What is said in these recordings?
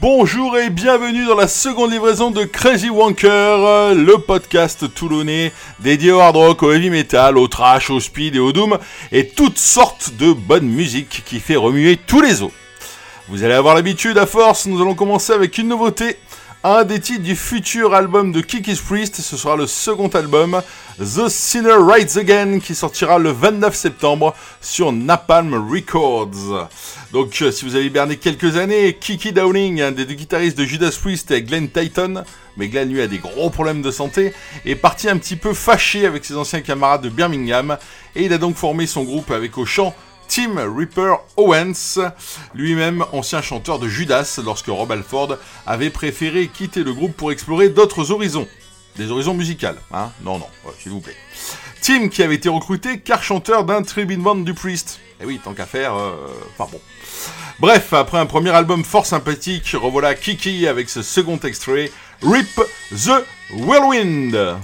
Bonjour et bienvenue dans la seconde livraison de Crazy Wanker, le podcast toulonnais dédié au hard rock, au heavy metal, au trash, au speed et au doom et toutes sortes de bonne musique qui fait remuer tous les os. Vous allez avoir l'habitude à force, nous allons commencer avec une nouveauté. Un des titres du futur album de Kiki's Priest, ce sera le second album, The Sinner Rides Again, qui sortira le 29 septembre sur Napalm Records. Donc euh, si vous avez berné quelques années, Kiki Downing, un des deux guitaristes de Judas Priest et Glenn Titan, mais Glenn lui a des gros problèmes de santé, est parti un petit peu fâché avec ses anciens camarades de Birmingham, et il a donc formé son groupe avec au chant Tim Ripper Owens, lui-même ancien chanteur de Judas lorsque Rob Alford avait préféré quitter le groupe pour explorer d'autres horizons. Des horizons musicales, hein? Non, non, s'il vous plaît. Tim qui avait été recruté car chanteur d'un tribune band du Priest. Eh oui, tant qu'à faire, euh, bon. Bref, après un premier album fort sympathique, revoilà Kiki avec ce second extrait, Rip the Whirlwind.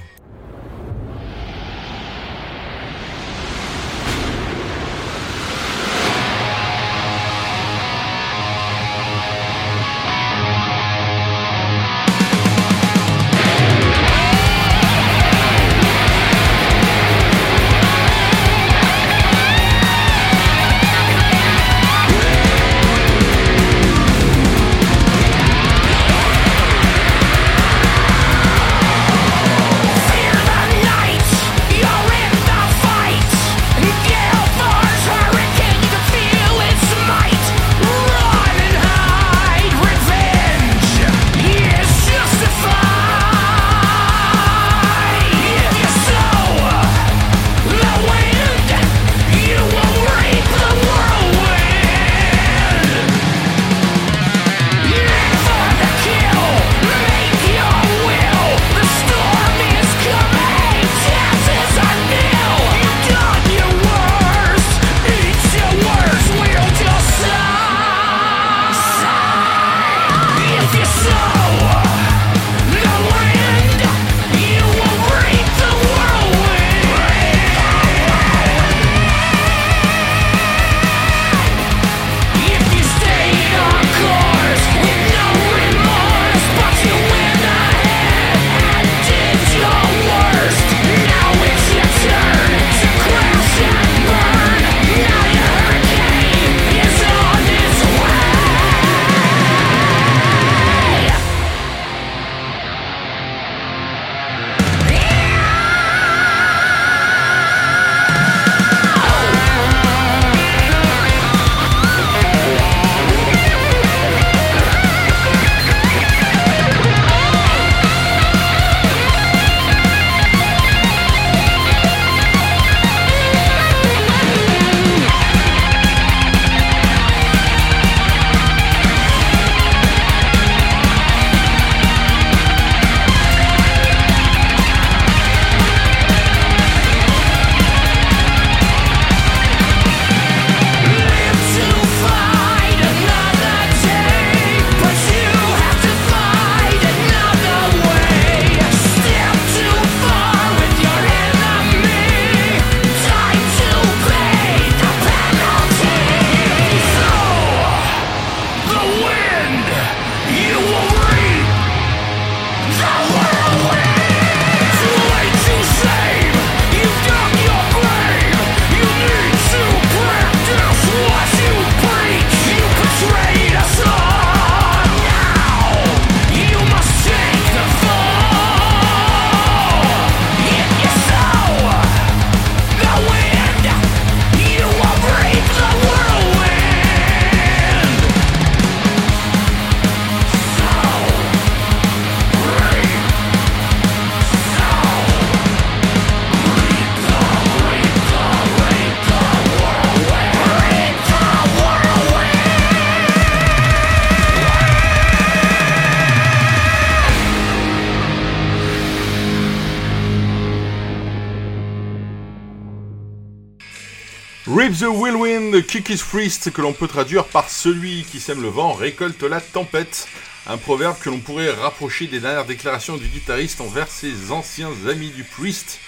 Kiki's Priest, que l'on peut traduire par celui qui sème le vent récolte la tempête. Un proverbe que l'on pourrait rapprocher des dernières déclarations du guitariste envers ses anciens amis du Priest,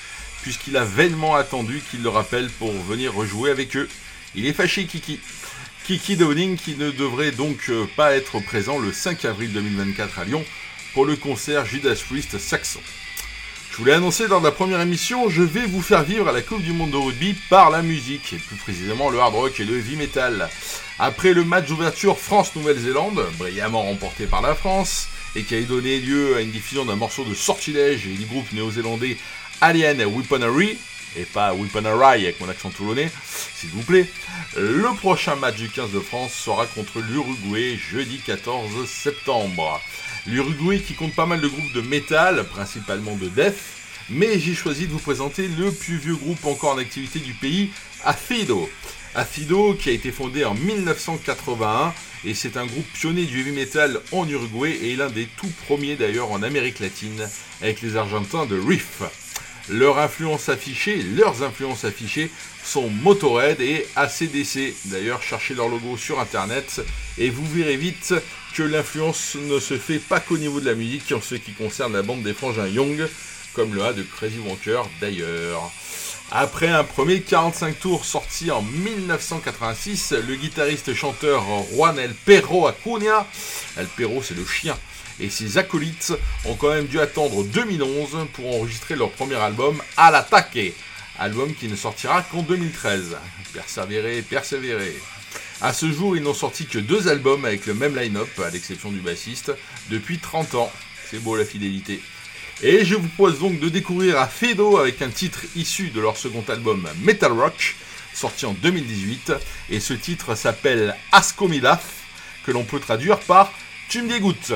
puisqu'il a vainement attendu qu'ils le rappellent pour venir rejouer avec eux. Il est fâché, Kiki. Kiki Downing qui ne devrait donc euh, pas être présent le 5 avril 2024 à Lyon pour le concert Judas Priest Saxon. Je vous l'ai annoncé lors la première émission, je vais vous faire vivre à la Coupe du Monde de rugby par la musique, et plus précisément le hard rock et le heavy metal. Après le match d'ouverture France-Nouvelle-Zélande, brillamment remporté par la France, et qui a donné lieu à une diffusion d'un morceau de sortilège du groupe néo-zélandais Alien Weaponry, et pas Weaponry avec mon accent toulonnais, s'il vous plaît. Le prochain match du 15 de France sera contre l'Uruguay jeudi 14 septembre. L'Uruguay qui compte pas mal de groupes de métal, principalement de death, mais j'ai choisi de vous présenter le plus vieux groupe encore en activité du pays, Afido. Afido qui a été fondé en 1981 et c'est un groupe pionnier du heavy metal en Uruguay et l'un des tout premiers d'ailleurs en Amérique latine avec les Argentins de Riff. Leur influence affichée, leurs influences affichées sont Motorhead et ACDC. D'ailleurs, cherchez leur logo sur internet et vous verrez vite que l'influence ne se fait pas qu'au niveau de la musique en ce qui concerne la bande des frangins Young, comme le A de Crazy Walker d'ailleurs. Après un premier 45 tours sorti en 1986, le guitariste-chanteur Juan El Perro Acuña, El Perro c'est le chien, et ses acolytes ont quand même dû attendre 2011 pour enregistrer leur premier album l'attaque, album qui ne sortira qu'en 2013. Persévérer, persévérer. À ce jour, ils n'ont sorti que deux albums avec le même line-up, à l'exception du bassiste, depuis 30 ans. C'est beau la fidélité. Et je vous propose donc de découvrir à Fedo avec un titre issu de leur second album Metal Rock, sorti en 2018. Et ce titre s'appelle Ascomilaf, que l'on peut traduire par Tu me dégoûtes.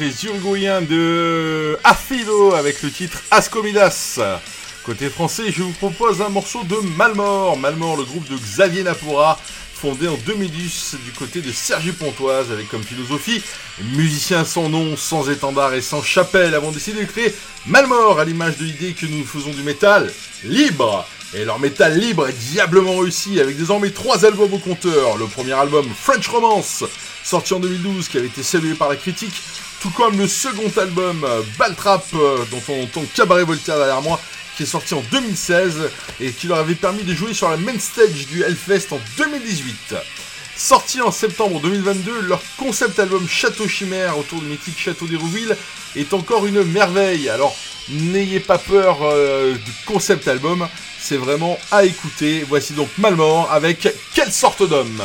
Les Uruguayens de Afido avec le titre Ascomidas. Côté français, je vous propose un morceau de Malmort. Malmort, le groupe de Xavier Napora, fondé en 2010 du côté de Sergi Pontoise, avec comme philosophie musicien sans nom, sans étendard et sans chapelle, avons décidé de créer Malmort à l'image de l'idée que nous faisons du métal libre. Et leur métal libre est diablement réussi avec désormais trois albums au compteur. Le premier album French Romance, sorti en 2012, qui avait été salué par la critique, tout comme le second album Baltrap, euh, dont on entend Cabaret Voltaire derrière moi, qui est sorti en 2016 et qui leur avait permis de jouer sur la main stage du Hellfest en 2018. Sorti en septembre 2022, leur concept album Château Chimère autour du mythique Château d'Hérouville est encore une merveille. Alors n'ayez pas peur euh, du concept album, c'est vraiment à écouter. Voici donc Malmort avec Quelle sorte d'homme?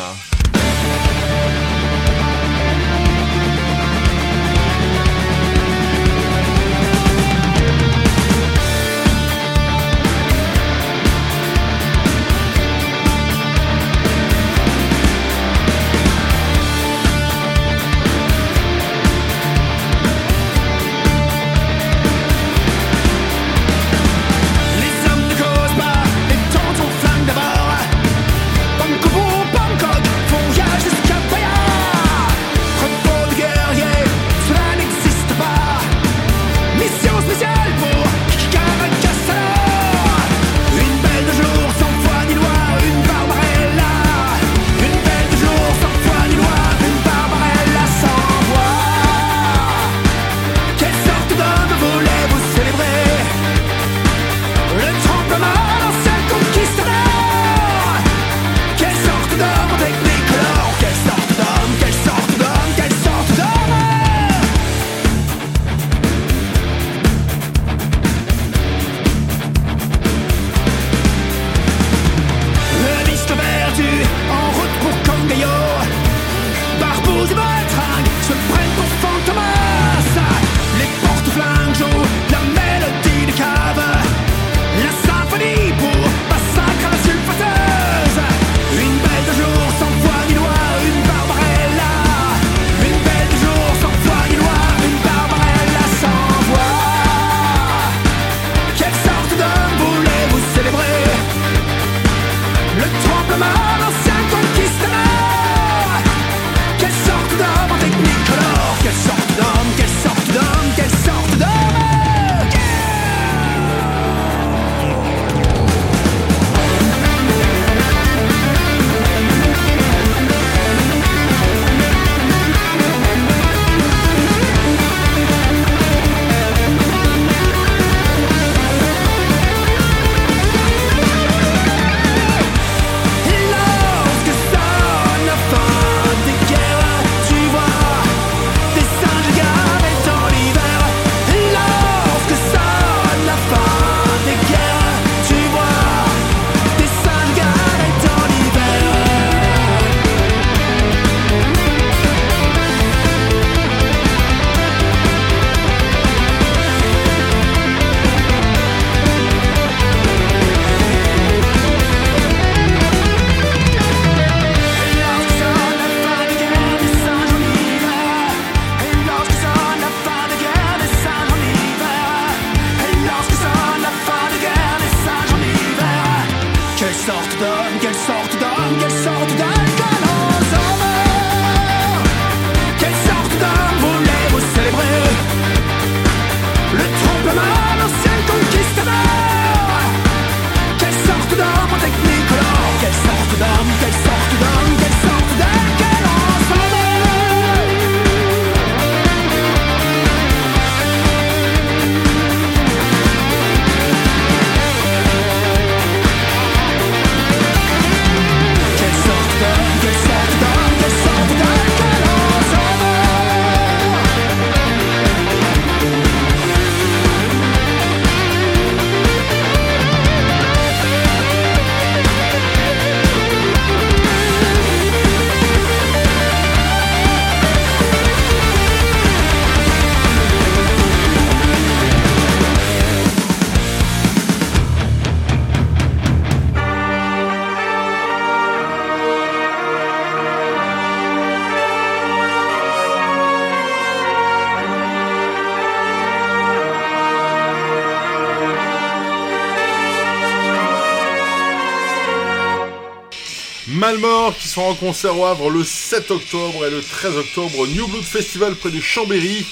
Qui sera en concert au Havre le 7 octobre et le 13 octobre au New Blood Festival près de Chambéry.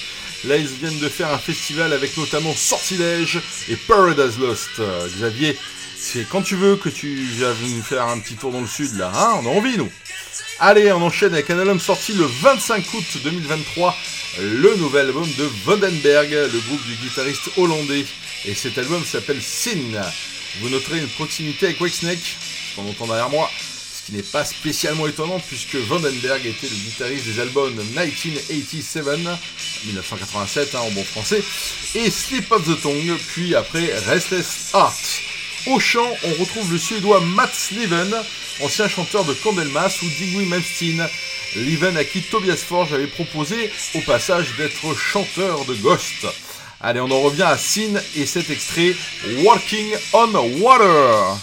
Là, ils viennent de faire un festival avec notamment Sortilège et Paradise Lost. Euh, Xavier, c'est quand tu veux que tu viens nous faire un petit tour dans le sud, là, hein On a envie, nous Allez, on enchaîne avec un album sorti le 25 août 2023, le nouvel album de Vandenberg, le groupe du guitariste hollandais. Et cet album s'appelle Sin. Vous noterez une proximité avec Wakesnake, qu'on entend derrière moi, n'est pas spécialement étonnant puisque Vandenberg était le guitariste des albums 1987, 1987 hein, en bon français, et Slip of the Tongue, puis après Restless Heart. Au chant, on retrouve le suédois Mats Leven, ancien chanteur de Candlemas ou Digby Malmsteen. Leven à qui Tobias Forge avait proposé au passage d'être chanteur de Ghost. Allez, on en revient à Sin et cet extrait Walking on Water.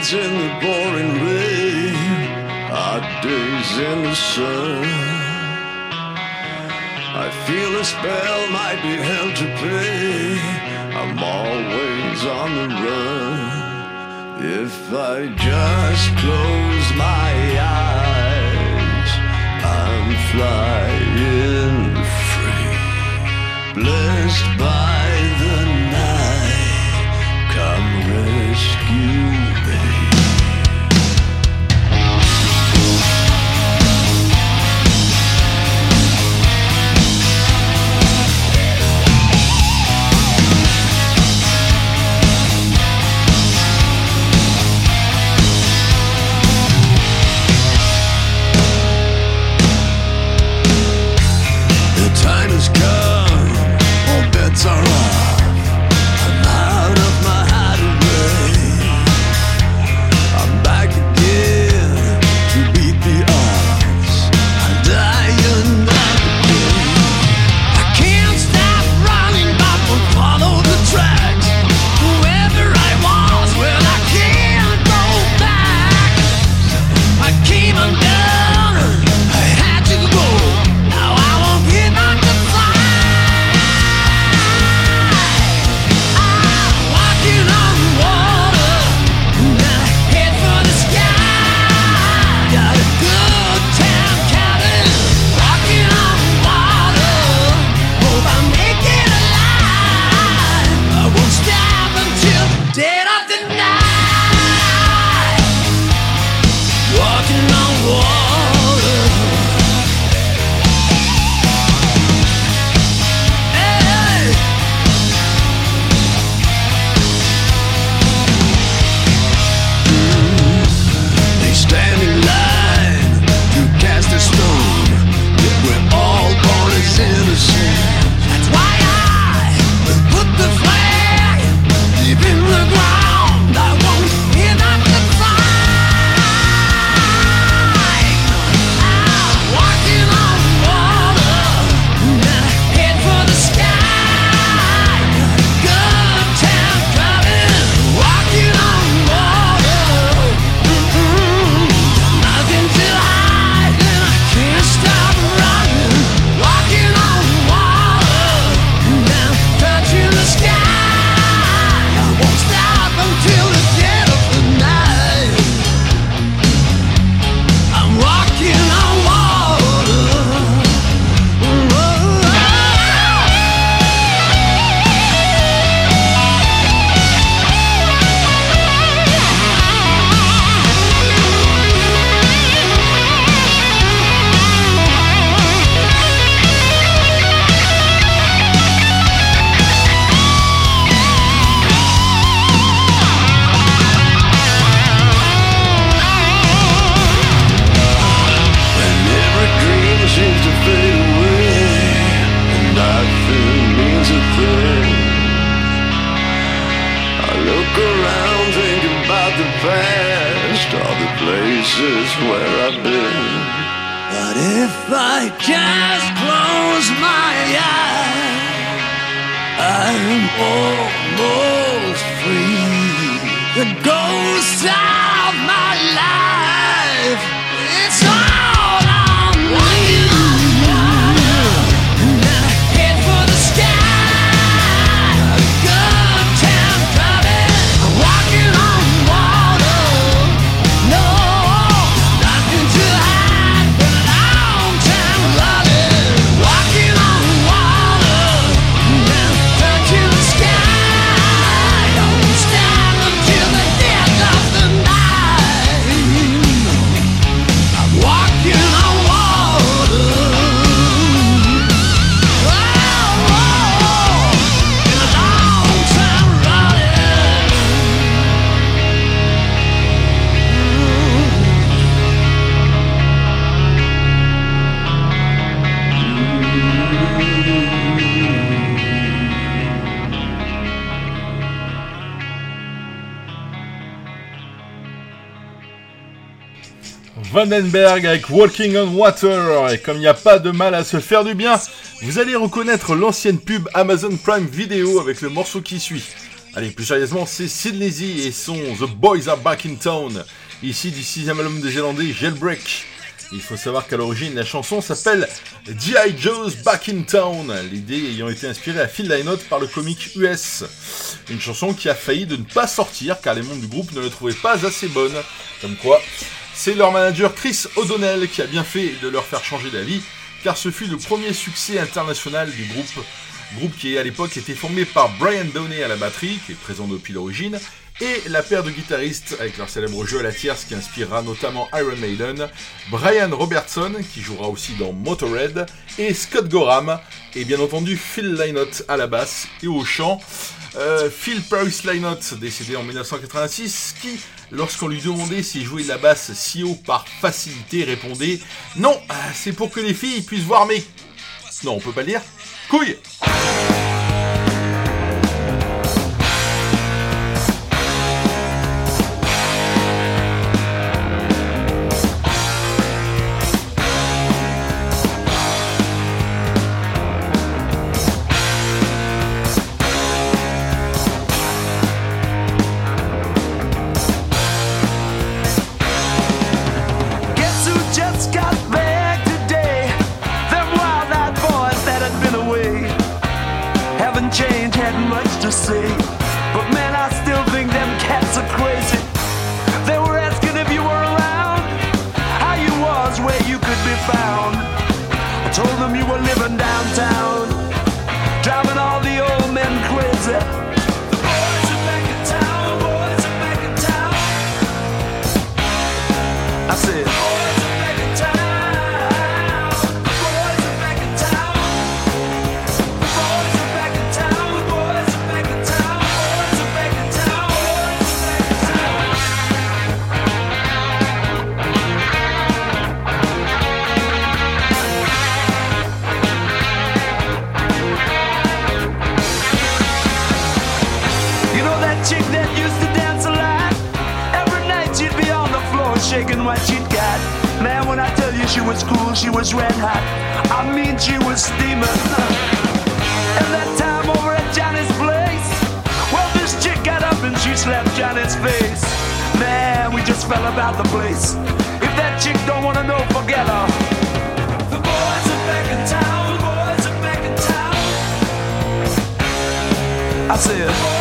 Nights in the pouring rain, hot days in the sun. I feel a spell might be held to pay. I'm always on the run. If I just close my eyes, I'm flying free, blessed by the night. Come rescue. Vandenberg avec Walking on Water. Et comme il n'y a pas de mal à se faire du bien, vous allez reconnaître l'ancienne pub Amazon Prime Video avec le morceau qui suit. Allez, plus sérieusement, c'est Lizzy et son The Boys Are Back in Town, ici du sixième album des Zélandais Jailbreak. Il faut savoir qu'à l'origine, la chanson s'appelle G.I. Joe's Back in Town, l'idée ayant été inspirée à Phil Lynott par le comic US. Une chanson qui a failli de ne pas sortir car les membres du groupe ne le trouvaient pas assez bonne. Comme quoi, c'est leur manager Chris O'Donnell qui a bien fait de leur faire changer d'avis, car ce fut le premier succès international du groupe. Groupe qui à l'époque était formé par Brian Downey à la batterie, qui est présent depuis l'origine, et la paire de guitaristes avec leur célèbre jeu à la tierce qui inspirera notamment Iron Maiden, Brian Robertson qui jouera aussi dans Motorhead, et Scott Gorham, et bien entendu Phil Lynott à la basse et au chant. Euh, Phil Paris Lynott, décédé en 1986, qui, lorsqu'on lui demandait s'il jouait de la basse si haut par facilité, répondait Non, euh, c'est pour que les filles puissent voir mes. Non, on peut pas le dire Couilles was red hot. I mean, she was steaming. And that time over at Johnny's place, well, this chick got up and she slapped Johnny's face. Man, we just fell about the place. If that chick don't wanna know, forget her. The boys are back in town. The boys are back in town. I said,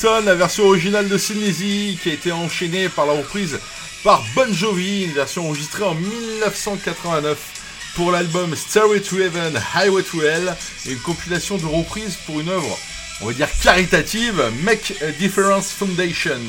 Town, la version originale de Lizzy, qui a été enchaînée par la reprise par Bon Jovi, une version enregistrée en 1989 pour l'album Stairway to Heaven, Highway to Hell, une compilation de reprises pour une œuvre, on va dire caritative, Make a Difference Foundation.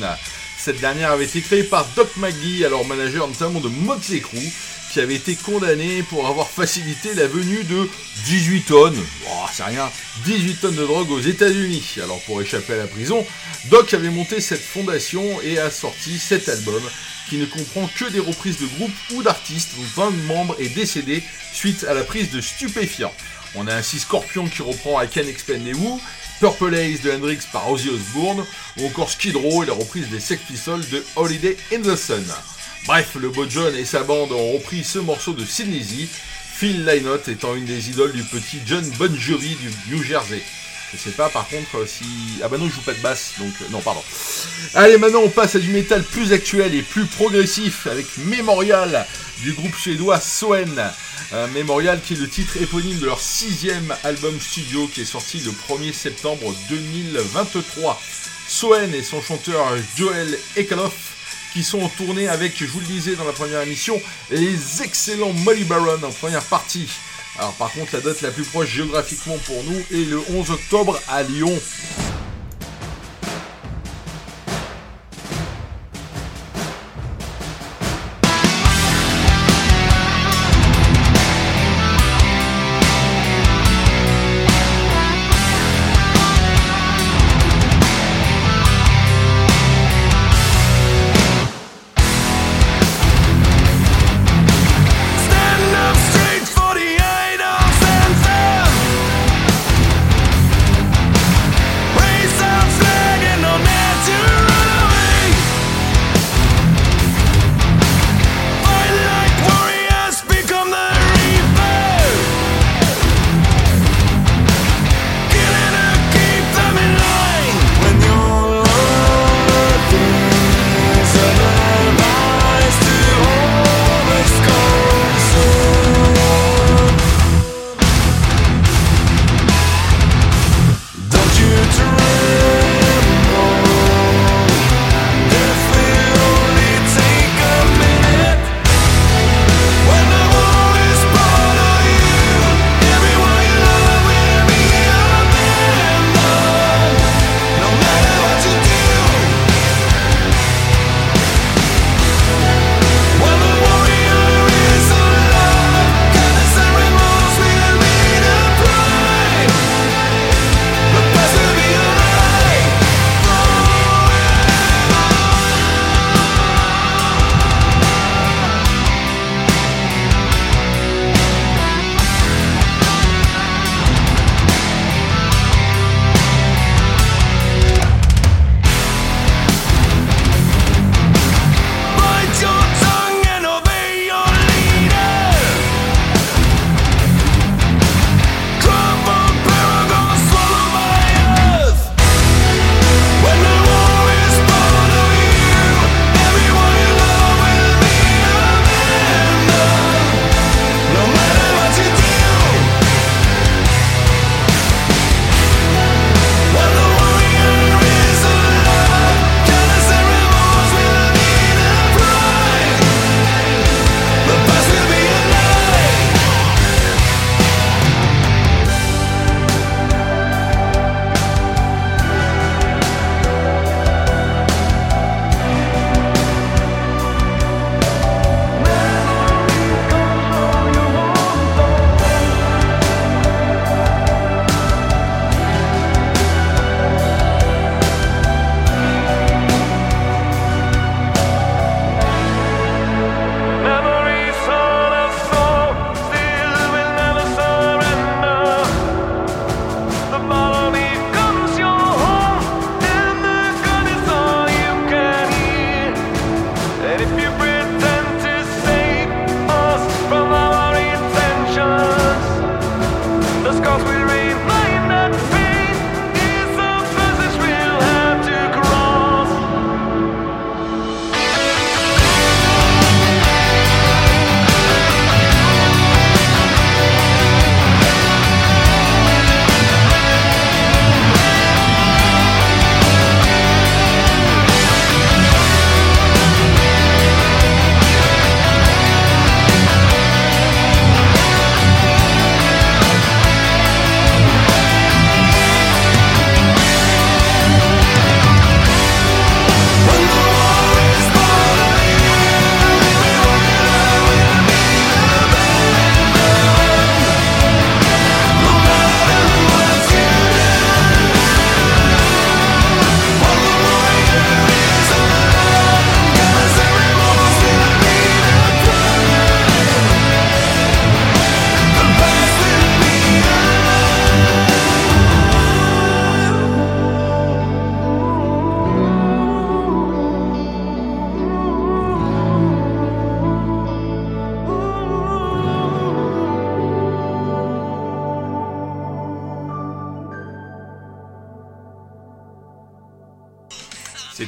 Cette dernière avait été créée par Doc McGee, alors manager notamment de Motley Crue, qui avait été condamné pour avoir facilité la venue de 18 tonnes, oh, c'est rien, 18 tonnes de drogue aux États-Unis. Alors pour échapper à la prison, Doc avait monté cette fondation et a sorti cet album qui ne comprend que des reprises de groupes ou d'artistes dont un membre est décédé suite à la prise de stupéfiants. On a ainsi Scorpion qui reprend I Can Explain the Who, Purple Haze de Hendrix par Ozzy Osbourne, ou encore Skid Row et la reprise des Sex Pistols de Holiday in the Sun. Bref, le beau John et sa bande ont repris ce morceau de Sidney Phil Lynott étant une des idoles du petit John Bon Jovi du New Jersey. Je sais pas par contre si... Ah bah non, je joue pas de basse, donc euh, non, pardon. Allez, maintenant on passe à du métal plus actuel et plus progressif avec Memorial du groupe suédois Soen. Memorial qui est le titre éponyme de leur sixième album studio qui est sorti le 1er septembre 2023. Soen et son chanteur Joel Ekaloff qui sont en tournée avec, je vous le disais dans la première émission, les excellents Molly Baron en première partie. Alors par contre, la date la plus proche géographiquement pour nous est le 11 octobre à Lyon.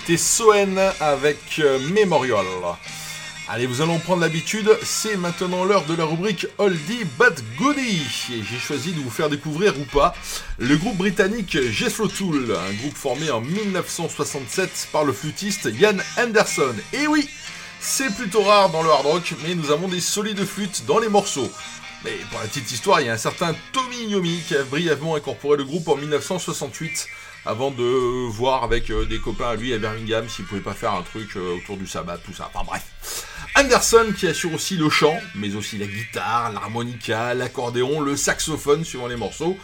C'était Soen avec euh, Memorial. Allez, vous allons prendre l'habitude, c'est maintenant l'heure de la rubrique Oldie But Goodie. Et j'ai choisi de vous faire découvrir ou pas le groupe britannique Jethro Tull, un groupe formé en 1967 par le flûtiste Ian Anderson. Et oui, c'est plutôt rare dans le hard rock, mais nous avons des solides flûtes dans les morceaux. Mais pour la petite histoire, il y a un certain Tommy Iommi qui a brièvement incorporé le groupe en 1968 avant de voir avec euh, des copains à lui à Birmingham s'il pouvait pas faire un truc euh, autour du sabbat, tout ça. Enfin bref. Anderson qui assure aussi le chant, mais aussi la guitare, l'harmonica, l'accordéon, le saxophone suivant les morceaux.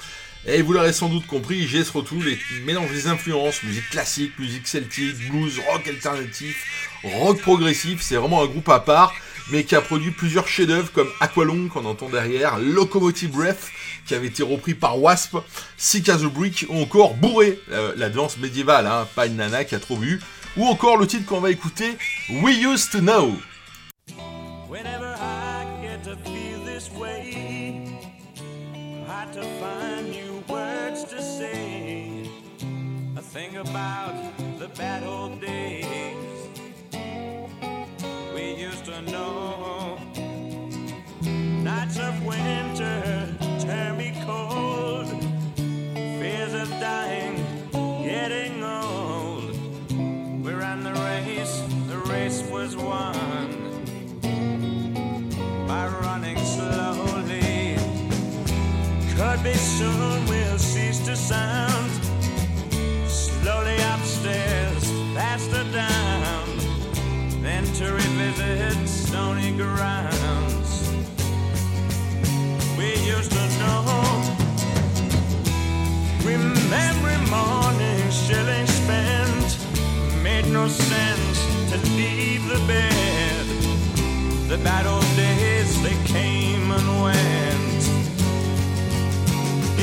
Et vous l'aurez sans doute compris, Jess Rotoul mélange les influences, musique classique, musique celtique, blues, rock alternatif, rock progressif, c'est vraiment un groupe à part, mais qui a produit plusieurs chefs-d'œuvre comme Aqualung qu'on entend derrière, Locomotive Breath qui avait été repris par Wasp, Sick as a Brick ou encore Bourré, la danse médiévale, hein, pas une nana qui a trop vu, ou encore le titre qu'on va écouter, We Used to Know. Whenever I get to feel this way, to find new words to say. About We'll cease to sound. Slowly upstairs, faster down, then to revisit stony grounds. We used to know. Spent, made no sense to leave the bed. The bad old days, they came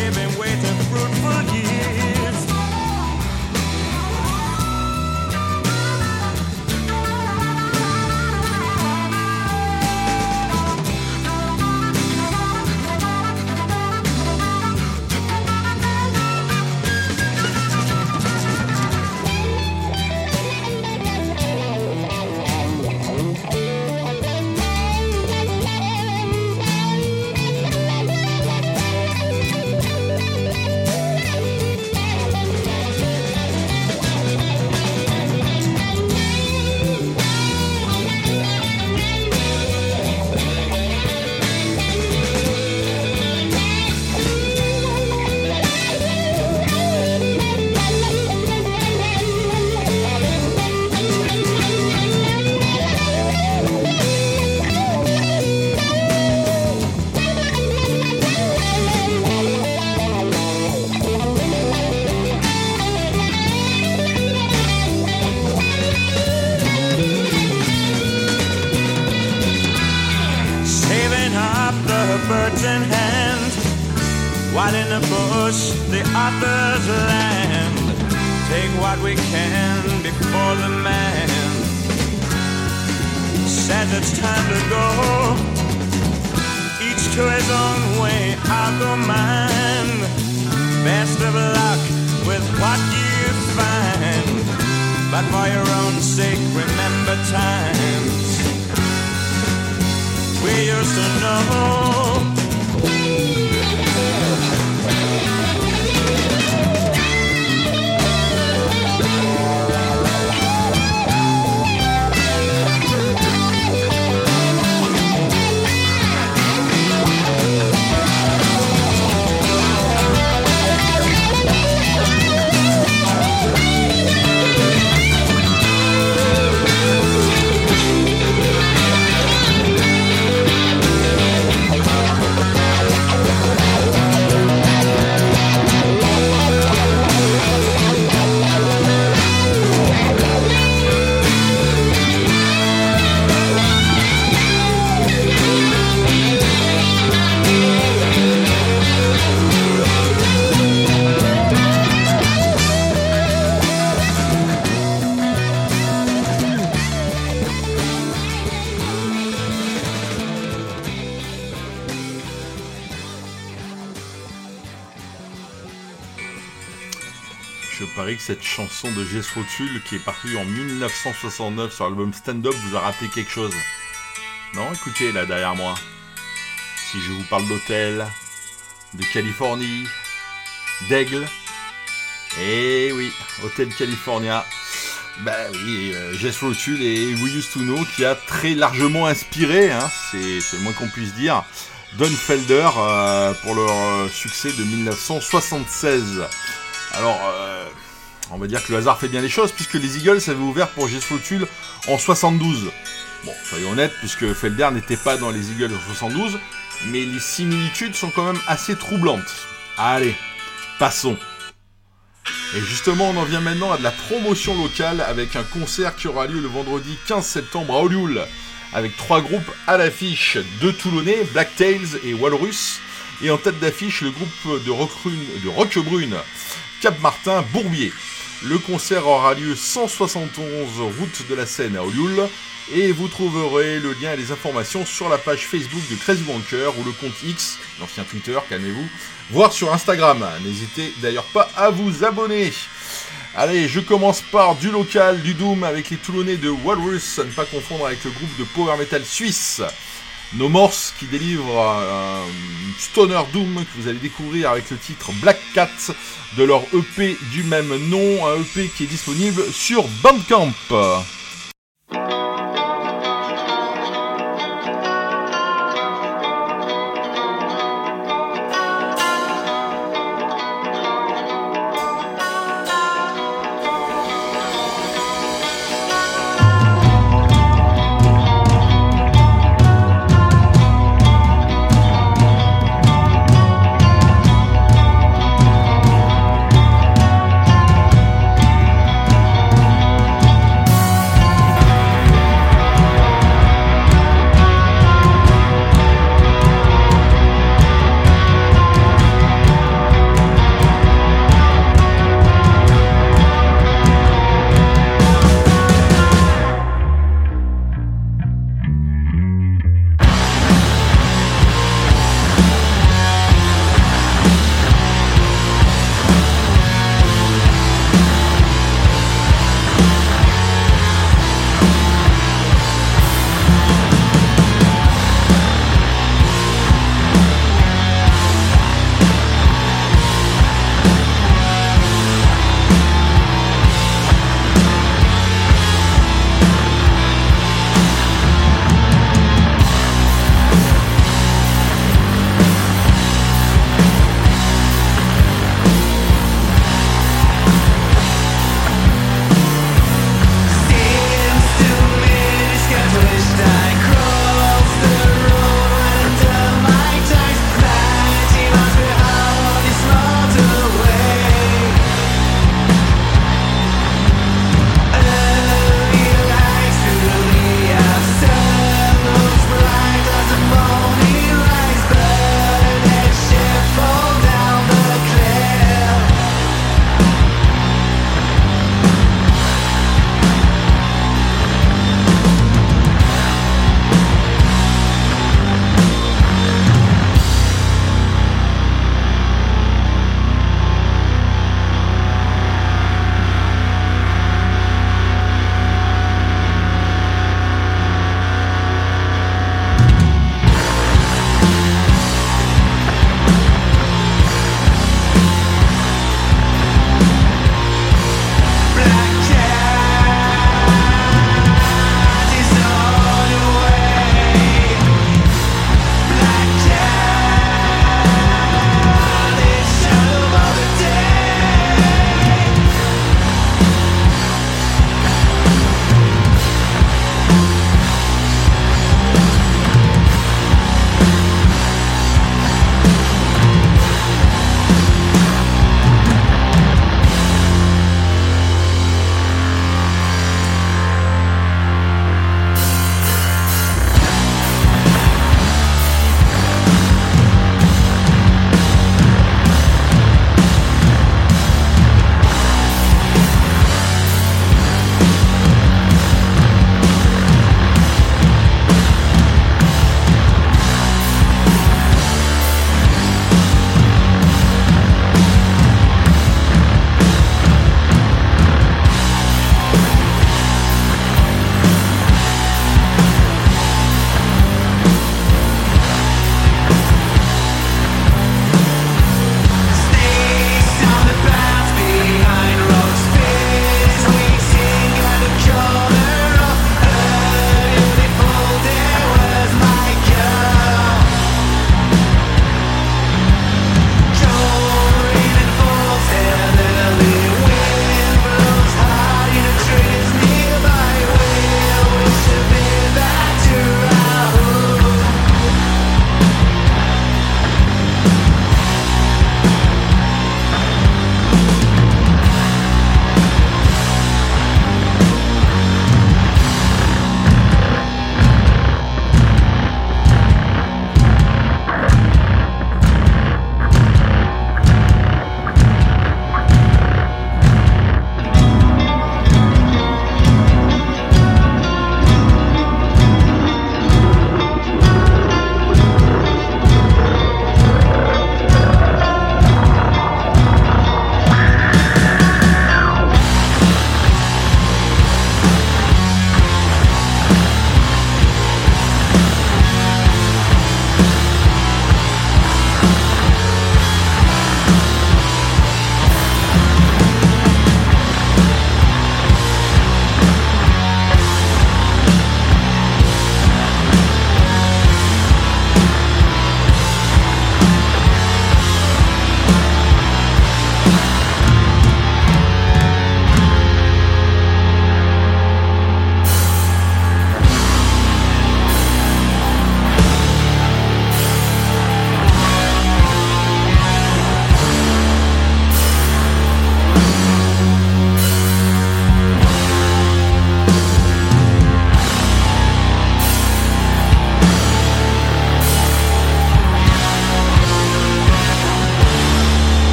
giving way to fruitful years. Cette chanson de Jess Tull, qui est parue en 1969 sur l'album Stand Up, vous a rappelé quelque chose. Non, écoutez là derrière moi. Si je vous parle d'hôtel, de Californie, d'aigle. Eh oui, Hôtel California. Bah oui, euh, Jethro Tull et We Used qui a très largement inspiré, hein, c'est le moins qu'on puisse dire, Don Felder euh, pour leur euh, succès de 1976. Alors, on va dire que le hasard fait bien les choses puisque les Eagles avaient ouvert pour Jethro Tull en 72. Bon, soyons honnêtes, puisque Felder n'était pas dans les Eagles en 72, mais les similitudes sont quand même assez troublantes. Allez, passons. Et justement, on en vient maintenant à de la promotion locale avec un concert qui aura lieu le vendredi 15 septembre à Olioul, avec trois groupes à l'affiche, deux Toulonnais, Black Tails et Walrus, et en tête d'affiche le groupe de, Roquebrune- de Roquebrune, Cap Martin, Bourbier. Le concert aura lieu 171 route de la Seine à Olioul, et vous trouverez le lien et les informations sur la page Facebook de Crazy Wanker ou le compte X, l'ancien Twitter, calmez-vous, voire sur Instagram. N'hésitez d'ailleurs pas à vous abonner. Allez, je commence par du local, du Doom avec les Toulonnais de Walrus, à ne pas confondre avec le groupe de power metal suisse. No Morse qui délivre un stoner doom que vous allez découvrir avec le titre Black Cat de leur EP du même nom, un EP qui est disponible sur Bandcamp.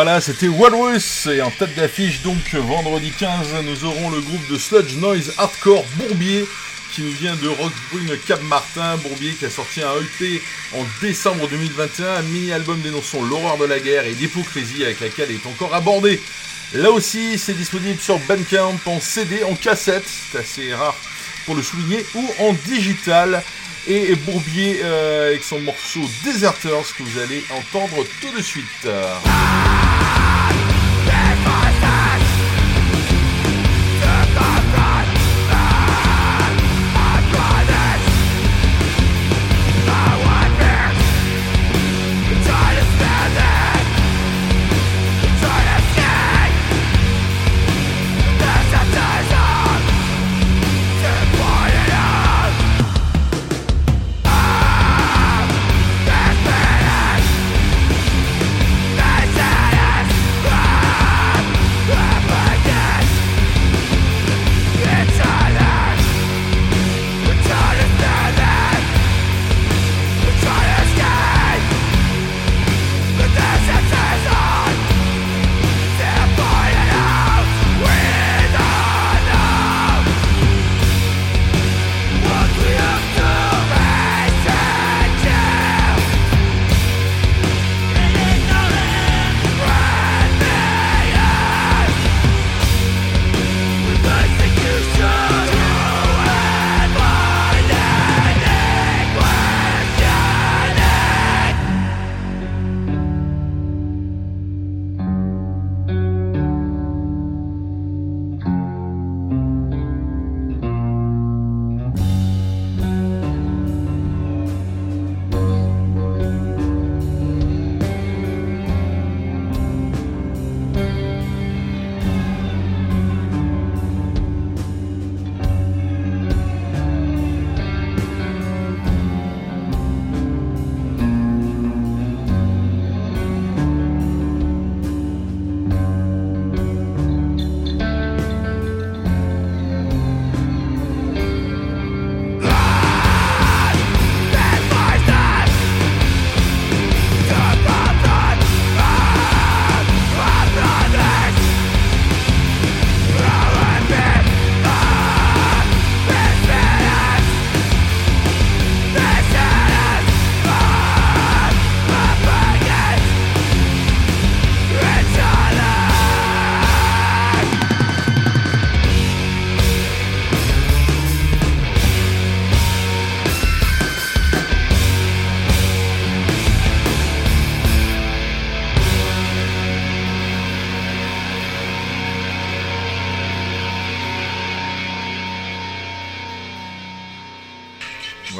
Voilà, c'était Walrus et en tête d'affiche donc vendredi 15, nous aurons le groupe de sludge noise hardcore Bourbier qui nous vient de Roquebrune Cap Martin. Bourbier qui a sorti un EP en décembre 2021, un mini-album dénonçant l'horreur de la guerre et l'hypocrisie avec laquelle est encore abordé. Là aussi, c'est disponible sur Bandcamp en CD, en cassette, c'est assez rare pour le souligner, ou en digital. Et Bourbier euh, avec son morceau Deserters que vous allez entendre tout de suite.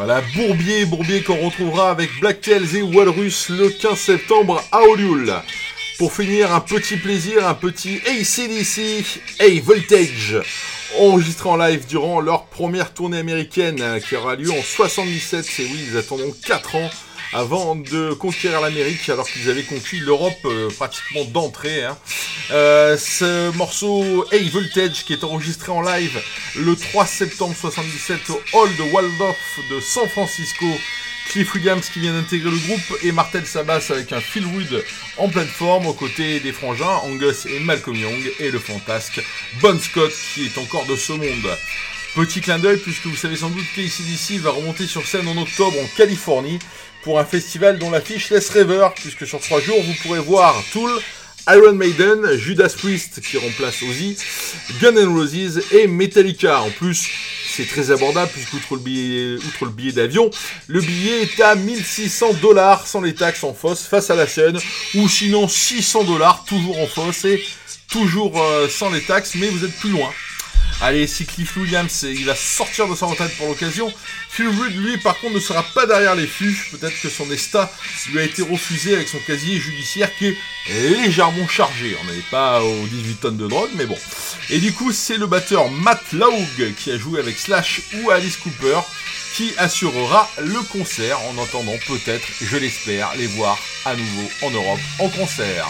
Voilà, Bourbier, Bourbier qu'on retrouvera avec Black Tails et Walrus le 15 septembre à Olioul. Pour finir, un petit plaisir, un petit ACDC, Hey Voltage, enregistré en live durant leur première tournée américaine euh, qui aura lieu en 77. Et oui, ils attendront 4 ans avant de conquérir l'Amérique alors qu'ils avaient conquis l'Europe euh, pratiquement d'entrée. hein. Euh, ce morceau Hey Voltage qui est enregistré en live le 3 septembre 77 au Hall de Waldorf de San Francisco. Cliff Williams qui vient d'intégrer le groupe et Martel Sabas avec un Phil Wood en pleine forme aux côtés des frangins Angus et Malcolm Young et le fantasque Bon Scott qui est encore de ce monde. Petit clin d'œil puisque vous savez sans doute qu'ACDC va remonter sur scène en octobre en Californie pour un festival dont l'affiche laisse rêveur puisque sur trois jours vous pourrez voir Tool, Iron Maiden, Judas Priest qui remplace Ozzy, Guns N' Roses et Metallica. En plus, c'est très abordable puisque outre le billet, outre le billet d'avion, le billet est à 1600 dollars sans les taxes en fosse face à la scène ou sinon 600 dollars toujours en fosse et toujours euh, sans les taxes mais vous êtes plus loin. Allez, si Cliff Williams il va sortir de sa retraite pour l'occasion, Phil Wood lui par contre ne sera pas derrière les fûts. Peut-être que son ESTA lui a été refusé avec son casier judiciaire qui est légèrement chargé. On n'est pas aux 18 tonnes de drogue, mais bon. Et du coup, c'est le batteur Matt Laug qui a joué avec Slash ou Alice Cooper qui assurera le concert en entendant peut-être, je l'espère, les voir à nouveau en Europe en concert.